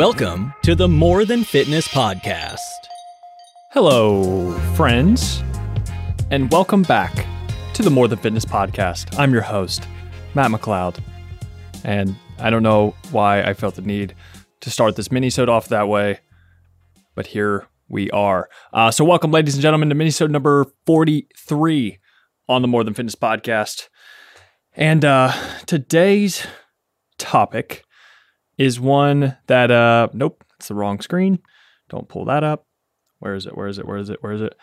Welcome to the More Than Fitness Podcast. Hello, friends, and welcome back to the More Than Fitness Podcast. I'm your host, Matt McLeod, and I don't know why I felt the need to start this mini-sode off that way, but here we are. Uh, so, welcome, ladies and gentlemen, to mini-sode number 43 on the More Than Fitness Podcast. And uh, today's topic is one that uh nope, it's the wrong screen. Don't pull that up. Where is it? Where is it? Where is it? Where is it?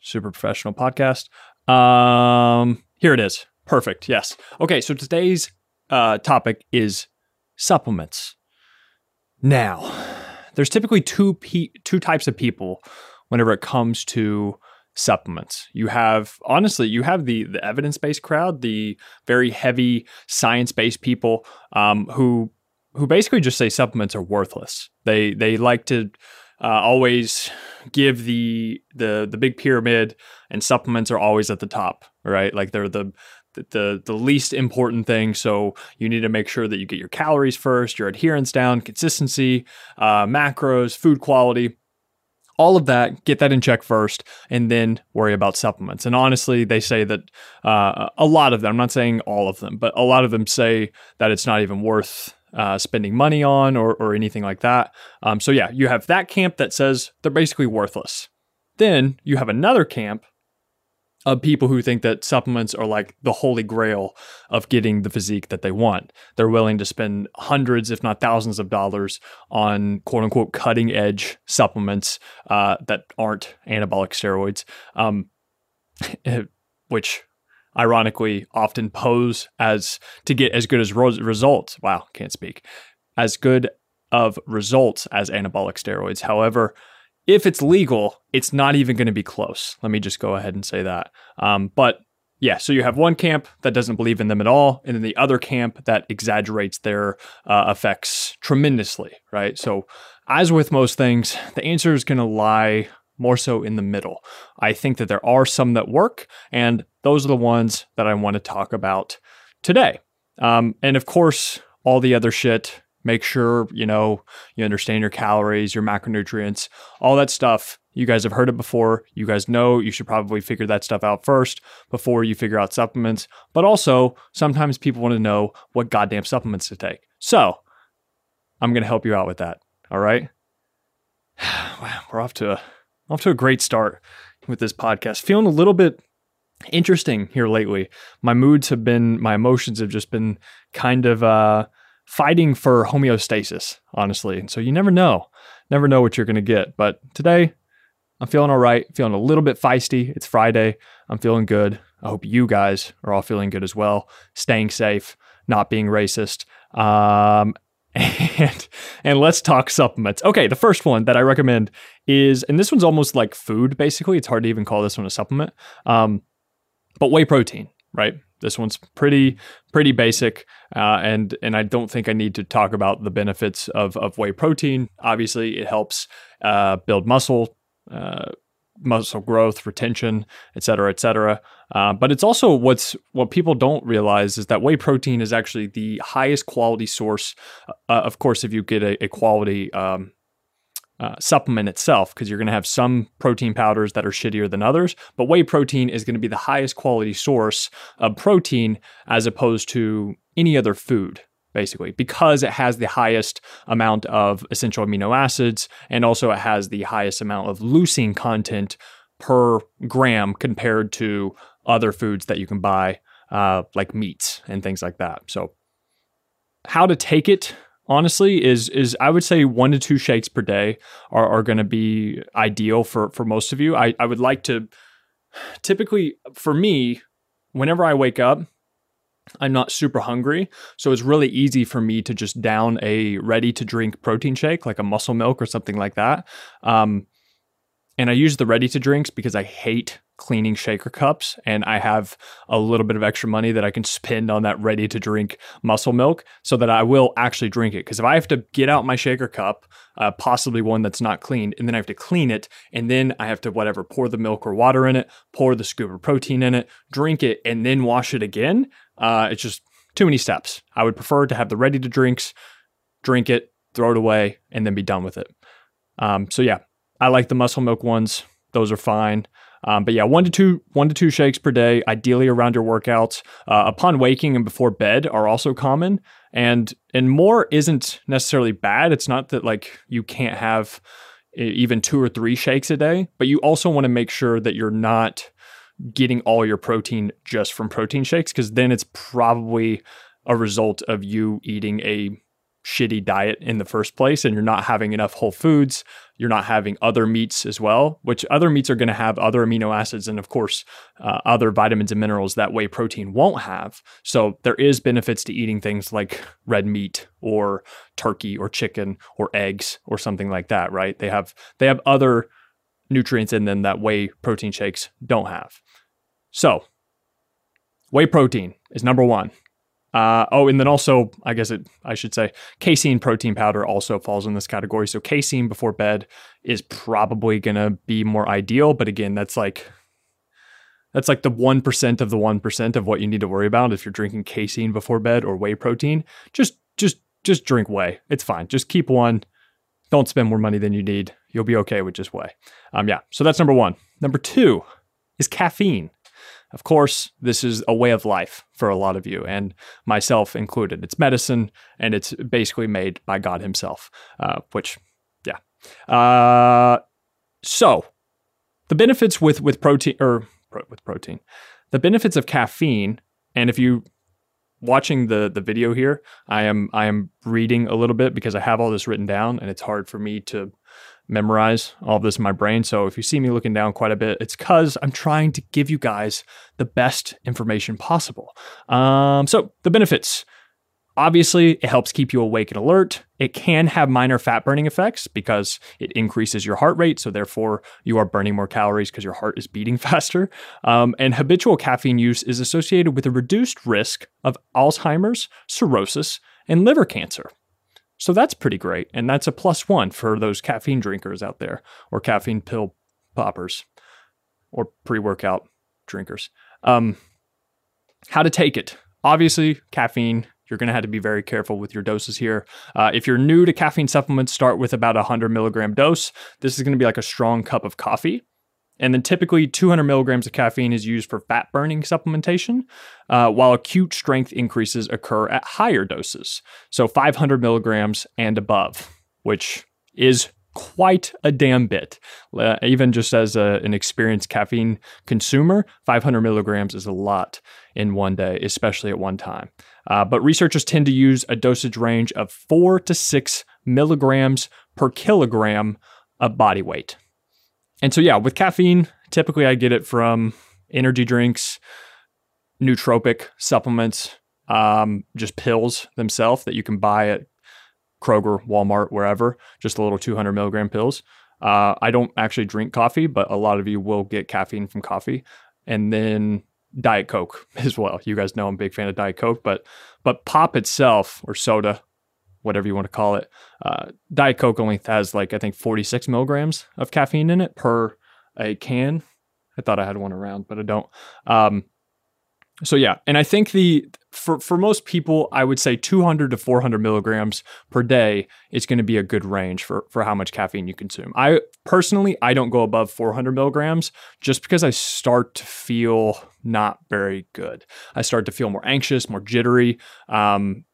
Super professional podcast. Um here it is. Perfect. Yes. Okay, so today's uh topic is supplements. Now, there's typically two pe- two types of people whenever it comes to supplements. You have honestly, you have the the evidence based crowd, the very heavy science based people um, who who basically just say supplements are worthless. They they like to uh, always give the the the big pyramid, and supplements are always at the top, right? Like they're the the the least important thing. So you need to make sure that you get your calories first, your adherence down, consistency, uh, macros, food quality all of that, get that in check first, and then worry about supplements. And honestly, they say that uh, a lot of them, I'm not saying all of them, but a lot of them say that it's not even worth uh, spending money on or, or anything like that. Um, so, yeah, you have that camp that says they're basically worthless. Then you have another camp of people who think that supplements are like the holy grail of getting the physique that they want. They're willing to spend hundreds, if not thousands, of dollars on quote unquote cutting edge supplements uh, that aren't anabolic steroids, um, which ironically often pose as to get as good as results. Wow, can't speak. As good of results as anabolic steroids. However, if it's legal, it's not even going to be close. Let me just go ahead and say that. Um, but yeah, so you have one camp that doesn't believe in them at all, and then the other camp that exaggerates their uh, effects tremendously, right? So, as with most things, the answer is going to lie more so in the middle. I think that there are some that work, and those are the ones that I want to talk about today. Um, and of course, all the other shit Make sure, you know, you understand your calories, your macronutrients, all that stuff. You guys have heard it before. You guys know you should probably figure that stuff out first before you figure out supplements. But also, sometimes people want to know what goddamn supplements to take. So, I'm going to help you out with that. All right? wow, we're off to a off to a great start with this podcast. Feeling a little bit interesting here lately. My moods have been, my emotions have just been kind of uh fighting for homeostasis, honestly. And so you never know, never know what you're going to get. But today, I'm feeling all right, feeling a little bit feisty. It's Friday. I'm feeling good. I hope you guys are all feeling good as well, staying safe, not being racist. Um, and and let's talk supplements. Okay, the first one that I recommend is, and this one's almost like food. Basically, it's hard to even call this one a supplement. Um, but whey protein, right? This one's pretty pretty basic, uh, and and I don't think I need to talk about the benefits of of whey protein. Obviously, it helps uh, build muscle. Uh, muscle growth, retention, et cetera, et cetera. Uh, but it's also what's what people don't realize is that whey protein is actually the highest quality source. Uh, of course, if you get a, a quality um, uh, supplement itself because you're going to have some protein powders that are shittier than others. But whey protein is going to be the highest quality source of protein as opposed to any other food, basically, because it has the highest amount of essential amino acids and also it has the highest amount of leucine content per gram compared to other foods that you can buy, uh, like meats and things like that. So, how to take it honestly is is I would say one to two shakes per day are, are going to be ideal for for most of you. I, I would like to typically for me, whenever I wake up, I'm not super hungry. So it's really easy for me to just down a ready to drink protein shake, like a muscle milk or something like that. Um, and I use the ready to drinks because I hate cleaning shaker cups and I have a little bit of extra money that I can spend on that ready to drink muscle milk so that I will actually drink it. Because if I have to get out my shaker cup, uh, possibly one that's not cleaned, and then I have to clean it, and then I have to whatever pour the milk or water in it, pour the scoop of protein in it, drink it, and then wash it again, uh, it's just too many steps. I would prefer to have the ready to drinks, drink it, throw it away, and then be done with it. Um, so yeah, I like the muscle milk ones. Those are fine. Um, but yeah, one to two, one to two shakes per day, ideally around your workouts. Uh, upon waking and before bed are also common, and and more isn't necessarily bad. It's not that like you can't have even two or three shakes a day, but you also want to make sure that you're not getting all your protein just from protein shakes because then it's probably a result of you eating a shitty diet in the first place and you're not having enough whole foods you're not having other meats as well which other meats are going to have other amino acids and of course uh, other vitamins and minerals that whey protein won't have. So there is benefits to eating things like red meat or turkey or chicken or eggs or something like that right? They have they have other nutrients in them that whey protein shakes don't have. So whey protein is number one uh, oh, and then also, I guess it, I should say, casein protein powder also falls in this category. So casein before bed is probably gonna be more ideal, but again, that's like that's like the one percent of the one percent of what you need to worry about if you're drinking casein before bed or whey protein. Just, just, just drink whey. It's fine. Just keep one. Don't spend more money than you need. You'll be okay with just whey. Um, yeah. So that's number one. Number two is caffeine. Of course, this is a way of life for a lot of you, and myself included. It's medicine, and it's basically made by God Himself, uh, which, yeah. Uh, so, the benefits with with protein or with protein, the benefits of caffeine, and if you watching the the video here, I am I am reading a little bit because I have all this written down, and it's hard for me to memorize all this in my brain. So if you see me looking down quite a bit, it's because I'm trying to give you guys the best information possible. Um, so the benefits. Obviously, it helps keep you awake and alert. It can have minor fat burning effects because it increases your heart rate. So, therefore, you are burning more calories because your heart is beating faster. Um, and habitual caffeine use is associated with a reduced risk of Alzheimer's, cirrhosis, and liver cancer. So that's pretty great. And that's a plus one for those caffeine drinkers out there or caffeine pill poppers or pre workout drinkers. Um, how to take it. Obviously, caffeine, you're going to have to be very careful with your doses here. Uh, if you're new to caffeine supplements, start with about a 100 milligram dose. This is going to be like a strong cup of coffee. And then typically 200 milligrams of caffeine is used for fat burning supplementation, uh, while acute strength increases occur at higher doses. So 500 milligrams and above, which is quite a damn bit. Uh, even just as a, an experienced caffeine consumer, 500 milligrams is a lot in one day, especially at one time. Uh, but researchers tend to use a dosage range of four to six milligrams per kilogram of body weight. And so, yeah, with caffeine, typically I get it from energy drinks, nootropic supplements, um, just pills themselves that you can buy at Kroger, Walmart, wherever, just a little 200 milligram pills. Uh, I don't actually drink coffee, but a lot of you will get caffeine from coffee. And then Diet Coke as well. You guys know I'm a big fan of Diet Coke, but but pop itself or soda whatever you want to call it. Uh, Diet Coke only has like I think 46 milligrams of caffeine in it per a can. I thought I had one around, but I don't. Um, so yeah, and I think the for for most people, I would say 200 to 400 milligrams per day is going to be a good range for for how much caffeine you consume. I personally I don't go above 400 milligrams just because I start to feel not very good. I start to feel more anxious, more jittery. Um,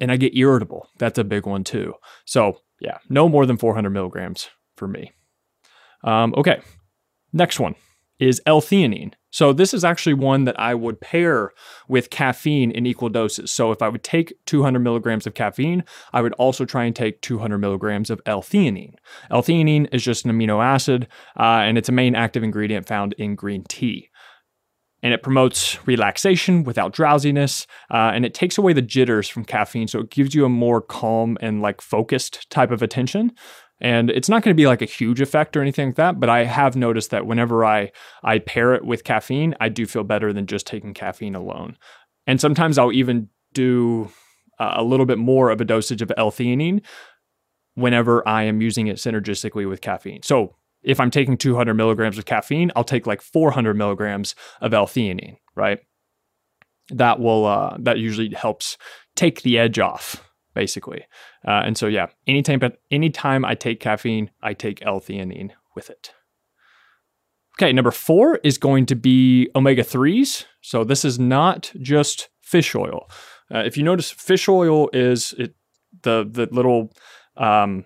and I get irritable. That's a big one too. So yeah, no more than 400 milligrams for me. Um, okay, next one is L-theanine. So this is actually one that I would pair with caffeine in equal doses. So if I would take 200 milligrams of caffeine, I would also try and take 200 milligrams of L-theanine. L-theanine is just an amino acid, uh, and it's a main active ingredient found in green tea and it promotes relaxation without drowsiness uh, and it takes away the jitters from caffeine so it gives you a more calm and like focused type of attention. And it's not going to be like a huge effect or anything like that but i have noticed that whenever i i pair it with caffeine i do feel better than just taking caffeine alone. And sometimes i'll even do a little bit more of a dosage of l-theanine whenever i am using it synergistically with caffeine. So if I'm taking 200 milligrams of caffeine, I'll take like 400 milligrams of L-theanine, right? That will uh, that usually helps take the edge off basically. Uh, and so, yeah, anytime, anytime I take caffeine, I take L theanine with it. Okay, number four is going to be omega 3s. So, this is not just fish oil. Uh, if you notice, fish oil is it, the, the little um,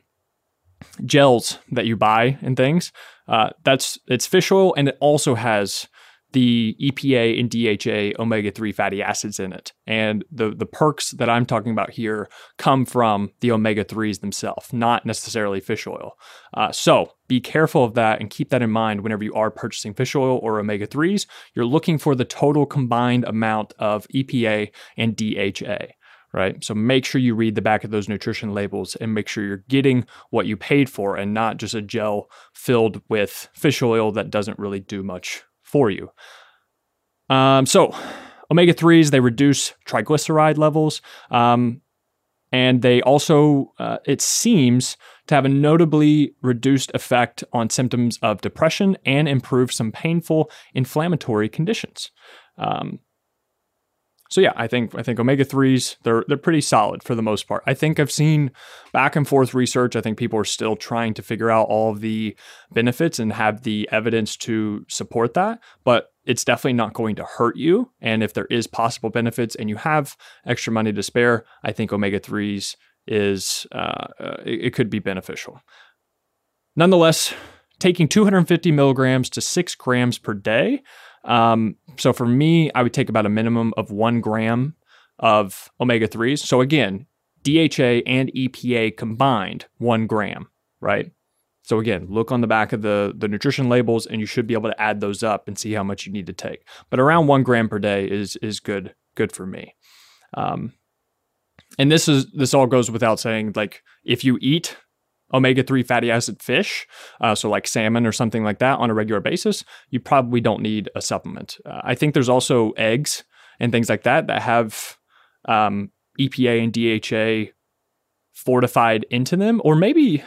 gels that you buy and things. Uh, that's it's fish oil, and it also has the EPA and DHA omega 3 fatty acids in it. And the, the perks that I'm talking about here come from the omega 3s themselves, not necessarily fish oil. Uh, so be careful of that and keep that in mind whenever you are purchasing fish oil or omega 3s. You're looking for the total combined amount of EPA and DHA. Right. So make sure you read the back of those nutrition labels and make sure you're getting what you paid for and not just a gel filled with fish oil that doesn't really do much for you. Um, so, omega 3s, they reduce triglyceride levels. Um, and they also, uh, it seems, to have a notably reduced effect on symptoms of depression and improve some painful inflammatory conditions. Um, so yeah, I think I think omega threes they're they're pretty solid for the most part. I think I've seen back and forth research. I think people are still trying to figure out all of the benefits and have the evidence to support that, but it's definitely not going to hurt you. And if there is possible benefits and you have extra money to spare, I think omega threes is uh, uh it, it could be beneficial. Nonetheless, taking 250 milligrams to six grams per day um, so for me, I would take about a minimum of one gram of omega 3s. So again, DHA and EPA combined, one gram, right? So again, look on the back of the, the nutrition labels and you should be able to add those up and see how much you need to take. But around one gram per day is is good good for me. Um, and this is this all goes without saying. Like if you eat omega 3 fatty acid fish, uh, so like salmon or something like that on a regular basis, you probably don't need a supplement. Uh, I think there's also eggs and things like that that have um, EPA and DHA fortified into them, or maybe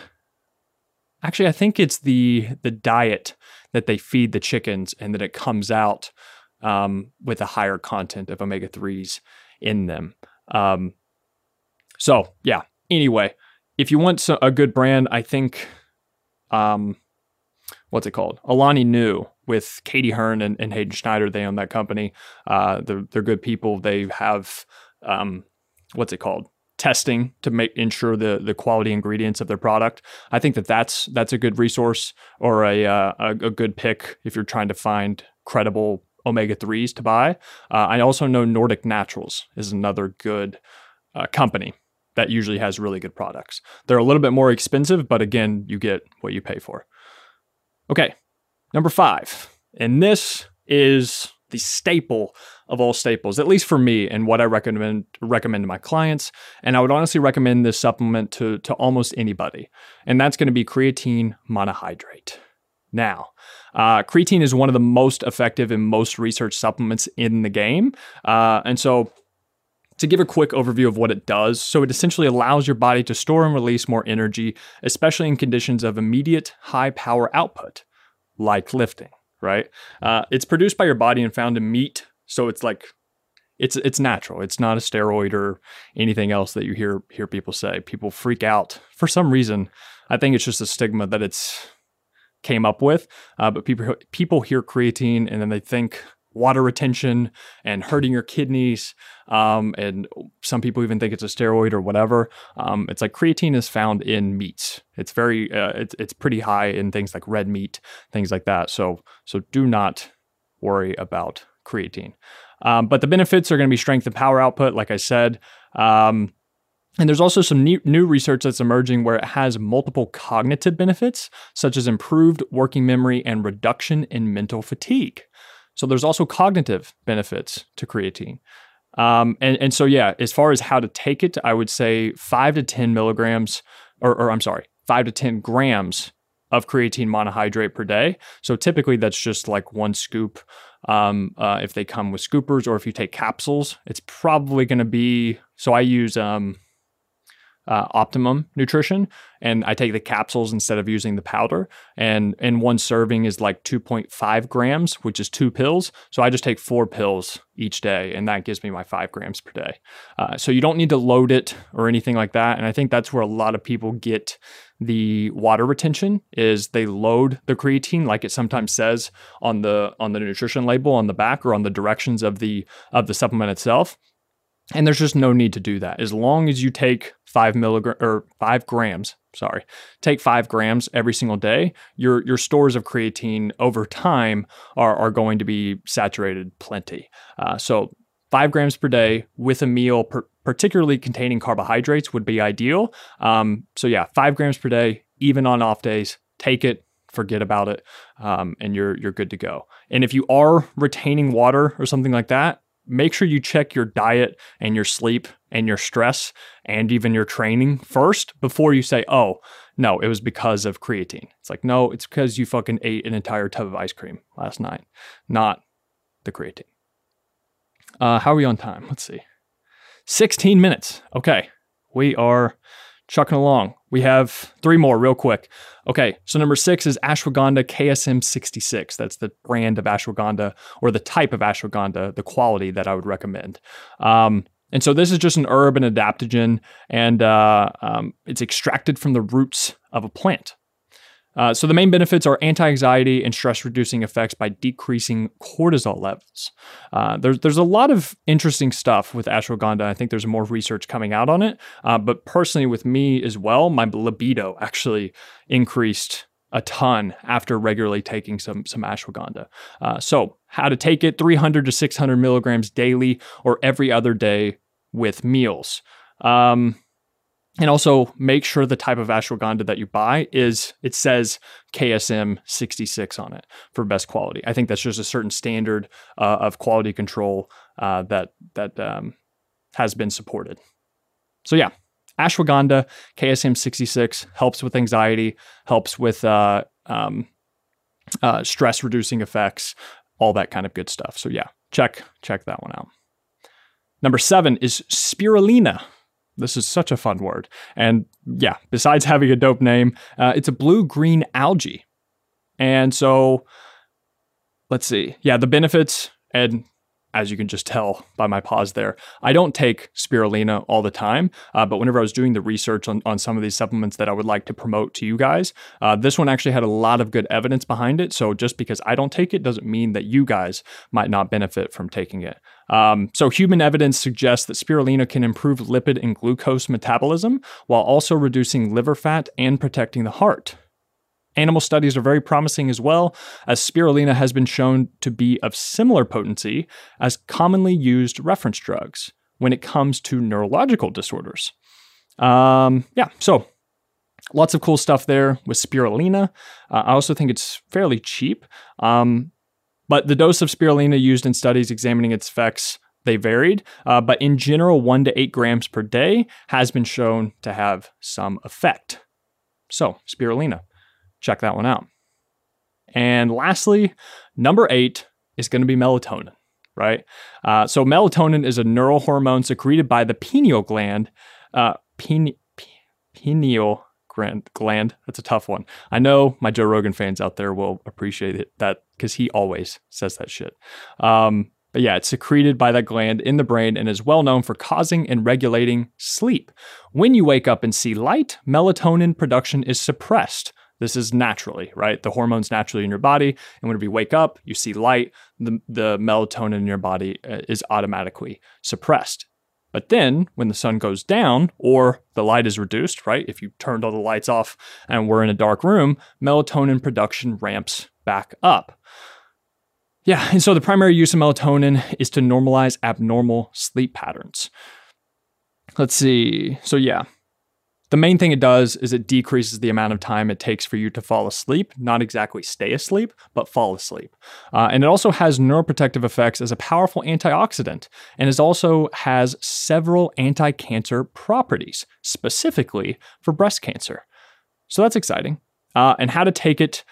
actually, I think it's the the diet that they feed the chickens and that it comes out um, with a higher content of omega 3s in them. Um, so, yeah, anyway, if you want a good brand, I think, um, what's it called? Alani Nu with Katy Hearn and, and Hayden Schneider. They own that company. Uh, they're, they're good people. They have, um, what's it called? Testing to make ensure the the quality ingredients of their product. I think that that's that's a good resource or a uh, a, a good pick if you're trying to find credible omega threes to buy. Uh, I also know Nordic Naturals is another good uh, company that usually has really good products. They're a little bit more expensive, but again, you get what you pay for. Okay, number five. And this is the staple of all staples, at least for me, and what I recommend recommend to my clients. And I would honestly recommend this supplement to, to almost anybody. And that's going to be creatine monohydrate. Now, uh, creatine is one of the most effective and most researched supplements in the game. Uh, and so to give a quick overview of what it does, so it essentially allows your body to store and release more energy, especially in conditions of immediate high power output, like lifting, right? Uh, it's produced by your body and found in meat, so it's like it's it's natural. It's not a steroid or anything else that you hear hear people say. People freak out for some reason. I think it's just a stigma that it's came up with. Uh, but people people hear creatine and then they think water retention and hurting your kidneys. Um, and some people even think it's a steroid or whatever. Um, it's like creatine is found in meats. It's very, uh, it's, it's pretty high in things like red meat, things like that. So, so do not worry about creatine. Um, but the benefits are going to be strength and power output, like I said. Um, and there's also some new, new, research that's emerging where it has multiple cognitive benefits, such as improved working memory and reduction in mental fatigue. So there's also cognitive benefits to creatine. Um, and, and so, yeah, as far as how to take it, I would say five to 10 milligrams, or, or I'm sorry, five to 10 grams of creatine monohydrate per day. So typically that's just like one scoop. Um, uh, if they come with scoopers or if you take capsules, it's probably going to be. So I use um, uh, optimum nutrition and I take the capsules instead of using the powder. And and one serving is like 2.5 grams, which is two pills. So I just take four pills each day, and that gives me my five grams per day. Uh, so you don't need to load it or anything like that. And I think that's where a lot of people get the water retention is they load the creatine like it sometimes says on the on the nutrition label on the back or on the directions of the of the supplement itself and there's just no need to do that. As long as you take five milligram or five grams, sorry, take five grams every single day, your your stores of creatine over time are, are going to be saturated plenty. Uh, so five grams per day with a meal, per, particularly containing carbohydrates, would be ideal. Um, so yeah, five grams per day, even on off days. Take it, forget about it, um, and you're you're good to go. And if you are retaining water or something like that, make sure you check your diet and your sleep and your stress and even your training first before you say, oh, no, it was because of creatine. It's like, no, it's because you fucking ate an entire tub of ice cream last night, not the creatine. Uh, how are we on time? Let's see. 16 minutes. Okay. We are chucking along. We have three more real quick. Okay, so number six is ashwagandha KSM 66. That's the brand of ashwagandha or the type of ashwagandha, the quality that I would recommend. Um, and so this is just an herb and adaptogen, and uh, um, it's extracted from the roots of a plant. Uh, so the main benefits are anti-anxiety and stress-reducing effects by decreasing cortisol levels. Uh, there's there's a lot of interesting stuff with ashwagandha. I think there's more research coming out on it. Uh, but personally, with me as well, my libido actually increased a ton after regularly taking some some ashwagandha. Uh, so how to take it: 300 to 600 milligrams daily or every other day with meals. Um, and also make sure the type of ashwagandha that you buy is it says KSM 66 on it for best quality. I think that's just a certain standard uh, of quality control uh, that that um, has been supported. So yeah, ashwagandha KSM 66 helps with anxiety, helps with uh, um, uh, stress reducing effects, all that kind of good stuff. So yeah, check check that one out. Number seven is spirulina. This is such a fun word. And yeah, besides having a dope name, uh, it's a blue green algae. And so let's see. Yeah, the benefits, and as you can just tell by my pause there, I don't take spirulina all the time. Uh, but whenever I was doing the research on, on some of these supplements that I would like to promote to you guys, uh, this one actually had a lot of good evidence behind it. So just because I don't take it doesn't mean that you guys might not benefit from taking it. Um, so, human evidence suggests that spirulina can improve lipid and glucose metabolism while also reducing liver fat and protecting the heart. Animal studies are very promising as well, as spirulina has been shown to be of similar potency as commonly used reference drugs when it comes to neurological disorders. Um, yeah, so lots of cool stuff there with spirulina. Uh, I also think it's fairly cheap. Um, but the dose of spirulina used in studies examining its effects they varied, uh, but in general, one to eight grams per day has been shown to have some effect. So, spirulina, check that one out. And lastly, number eight is going to be melatonin, right? Uh, so, melatonin is a neural hormone secreted by the pineal gland, uh, pine, pineal gland. That's a tough one. I know my Joe Rogan fans out there will appreciate it that because he always says that shit. Um, but yeah, it's secreted by that gland in the brain and is well known for causing and regulating sleep. When you wake up and see light, melatonin production is suppressed. This is naturally, right? The hormones naturally in your body. And whenever you wake up, you see light, the, the melatonin in your body uh, is automatically suppressed. But then when the sun goes down or the light is reduced, right? If you turned all the lights off and we're in a dark room, melatonin production ramps back up. Yeah, and so the primary use of melatonin is to normalize abnormal sleep patterns. Let's see. So, yeah, the main thing it does is it decreases the amount of time it takes for you to fall asleep, not exactly stay asleep, but fall asleep. Uh, and it also has neuroprotective effects as a powerful antioxidant, and it also has several anti cancer properties, specifically for breast cancer. So that's exciting. Uh, and how to take it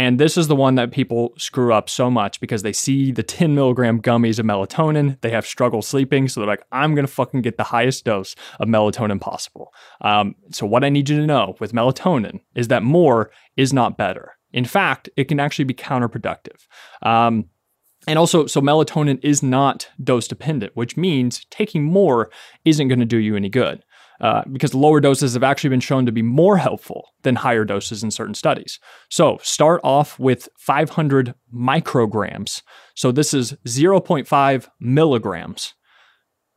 And this is the one that people screw up so much because they see the 10 milligram gummies of melatonin. They have struggle sleeping. So they're like, I'm going to fucking get the highest dose of melatonin possible. Um, so, what I need you to know with melatonin is that more is not better. In fact, it can actually be counterproductive. Um, and also, so melatonin is not dose dependent, which means taking more isn't going to do you any good. Uh, because lower doses have actually been shown to be more helpful than higher doses in certain studies. So start off with 500 micrograms. So this is 0.5 milligrams.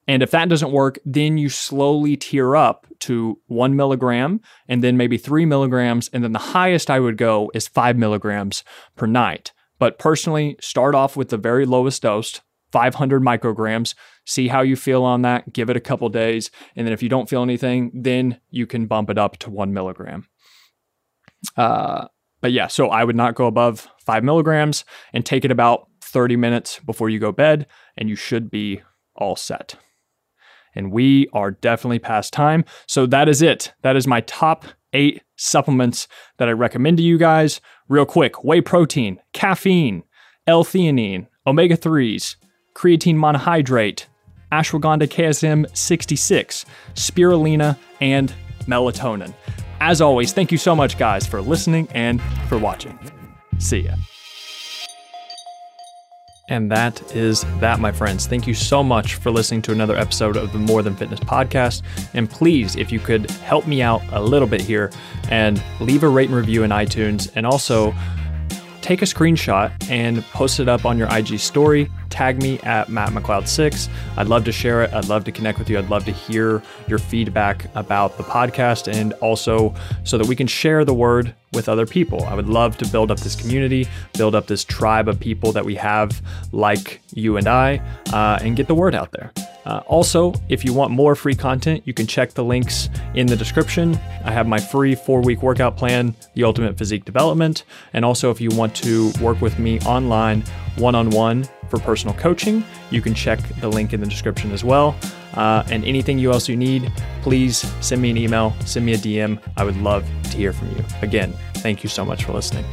And if that doesn't work, then you slowly tier up to one milligram and then maybe three milligrams. And then the highest I would go is five milligrams per night. But personally, start off with the very lowest dose, 500 micrograms, see how you feel on that, give it a couple days. And then if you don't feel anything, then you can bump it up to one milligram. Uh, but yeah, so I would not go above five milligrams and take it about 30 minutes before you go bed, and you should be all set. And we are definitely past time. So that is it. That is my top eight supplements that I recommend to you guys. Real quick whey protein, caffeine, L theanine, omega 3s, creatine monohydrate, ashwagandha KSM 66, spirulina, and melatonin. As always, thank you so much, guys, for listening and for watching. See ya. And that is that, my friends. Thank you so much for listening to another episode of the More Than Fitness podcast. And please, if you could help me out a little bit here and leave a rate and review in iTunes and also take a screenshot and post it up on your IG story. Tag me at Matt McLeod6. I'd love to share it. I'd love to connect with you. I'd love to hear your feedback about the podcast and also so that we can share the word with other people. I would love to build up this community, build up this tribe of people that we have like you and I, uh, and get the word out there. Uh, also, if you want more free content, you can check the links in the description. I have my free four week workout plan, The Ultimate Physique Development. And also, if you want to work with me online, one on one for personal coaching, you can check the link in the description as well. Uh, and anything you else you need, please send me an email, send me a DM. I would love to hear from you. Again, thank you so much for listening.